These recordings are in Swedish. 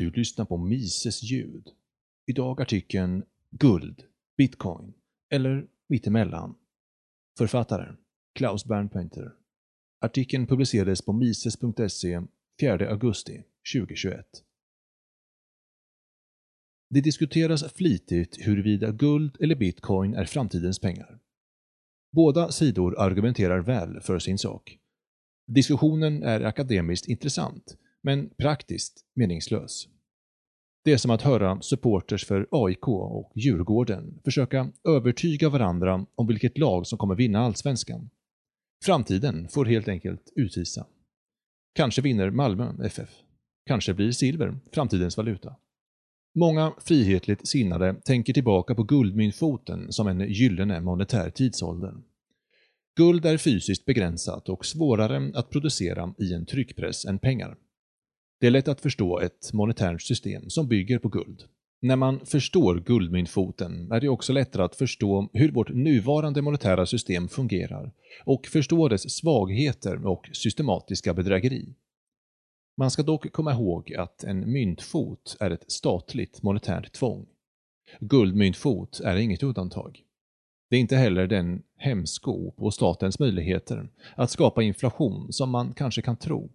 Du lyssnar på Mises ljud. Idag artikeln Guld, Bitcoin eller mittemellan. Författaren Klaus Bernpainter. Artikeln publicerades på mises.se 4 augusti 2021. Det diskuteras flitigt huruvida guld eller bitcoin är framtidens pengar. Båda sidor argumenterar väl för sin sak. Diskussionen är akademiskt intressant, men praktiskt meningslös. Det är som att höra supporters för AIK och Djurgården försöka övertyga varandra om vilket lag som kommer vinna allsvenskan. Framtiden får helt enkelt utvisa. Kanske vinner Malmö FF. Kanske blir silver framtidens valuta. Många frihetligt sinnade tänker tillbaka på guldmyntfoten som en gyllene monetär tidsålder. Guld är fysiskt begränsat och svårare att producera i en tryckpress än pengar. Det är lätt att förstå ett monetärt system som bygger på guld. När man förstår guldmyntfoten är det också lättare att förstå hur vårt nuvarande monetära system fungerar och förstå dess svagheter och systematiska bedrägeri. Man ska dock komma ihåg att en myntfot är ett statligt monetärt tvång. Guldmyntfot är inget undantag. Det är inte heller den hämsko på statens möjligheter att skapa inflation som man kanske kan tro.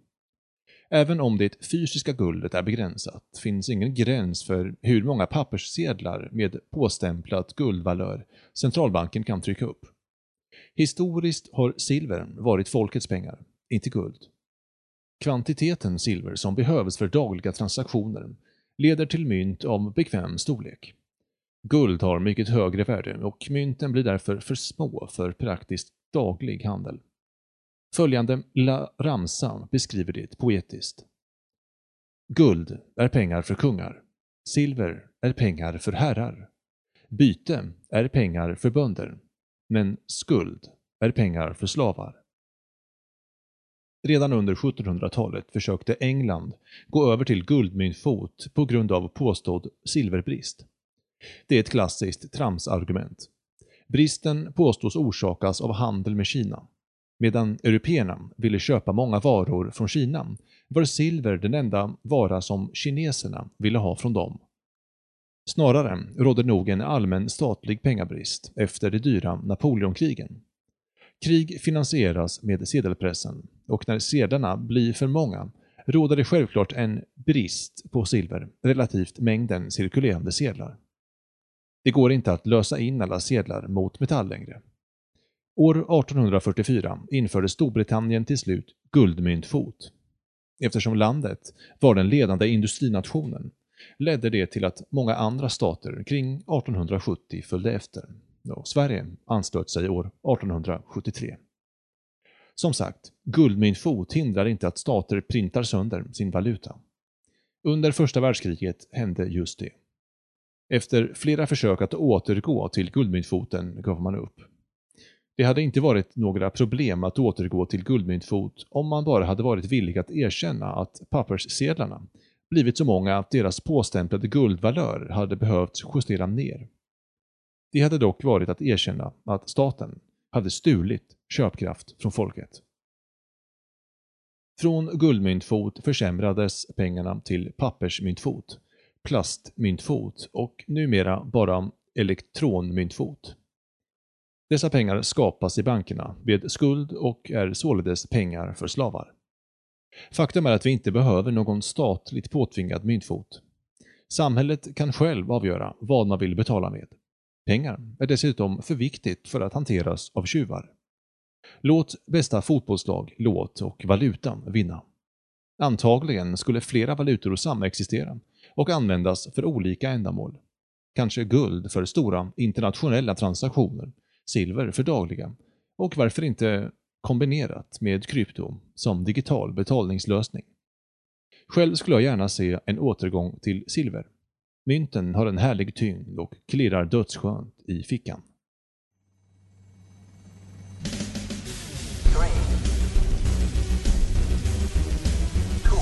Även om det fysiska guldet är begränsat finns ingen gräns för hur många papperssedlar med påstämplat guldvalör centralbanken kan trycka upp. Historiskt har silver varit folkets pengar, inte guld. Kvantiteten silver som behövs för dagliga transaktioner leder till mynt av bekväm storlek. Guld har mycket högre värde och mynten blir därför för små för praktiskt daglig handel. Följande lilla ramsa beskriver det poetiskt. Guld är pengar för kungar. Silver är pengar för herrar. Byte är pengar för bönder. Men skuld är pengar för slavar. Redan under 1700-talet försökte England gå över till guldmyntfot på grund av påstådd silverbrist. Det är ett klassiskt tramsargument. Bristen påstås orsakas av handel med Kina. Medan européerna ville köpa många varor från Kina var silver den enda vara som kineserna ville ha från dem. Snarare rådde nog en allmän statlig pengabrist efter de dyra Napoleonkrigen. Krig finansieras med sedelpressen och när sedlarna blir för många råder det självklart en brist på silver relativt mängden cirkulerande sedlar. Det går inte att lösa in alla sedlar mot metall längre. År 1844 införde Storbritannien till slut guldmyntfot. Eftersom landet var den ledande industrinationen ledde det till att många andra stater kring 1870 följde efter. Och Sverige anslöt sig år 1873. Som sagt, guldmyntfot hindrar inte att stater printar sönder sin valuta. Under första världskriget hände just det. Efter flera försök att återgå till guldmyntfoten gav man upp. Det hade inte varit några problem att återgå till guldmyntfot om man bara hade varit villig att erkänna att papperssedlarna blivit så många att deras påstämplade guldvalör hade behövt justera ner. Det hade dock varit att erkänna att staten hade stulit köpkraft från folket. Från guldmyntfot försämrades pengarna till pappersmyntfot, plastmyntfot och numera bara elektronmyntfot. Dessa pengar skapas i bankerna med skuld och är således pengar för slavar. Faktum är att vi inte behöver någon statligt påtvingad myntfot. Samhället kan själv avgöra vad man vill betala med. Pengar är dessutom för viktigt för att hanteras av tjuvar. Låt bästa fotbollslag, låt och valutan vinna. Antagligen skulle flera valutor samexistera och användas för olika ändamål. Kanske guld för stora internationella transaktioner silver för dagliga och varför inte kombinerat med krypto som digital betalningslösning. Själv skulle jag gärna se en återgång till silver. Mynten har en härlig tyngd och klirrar dödsskönt i fickan. Three, two,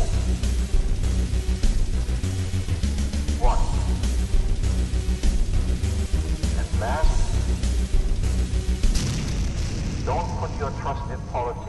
one. your trusted politician.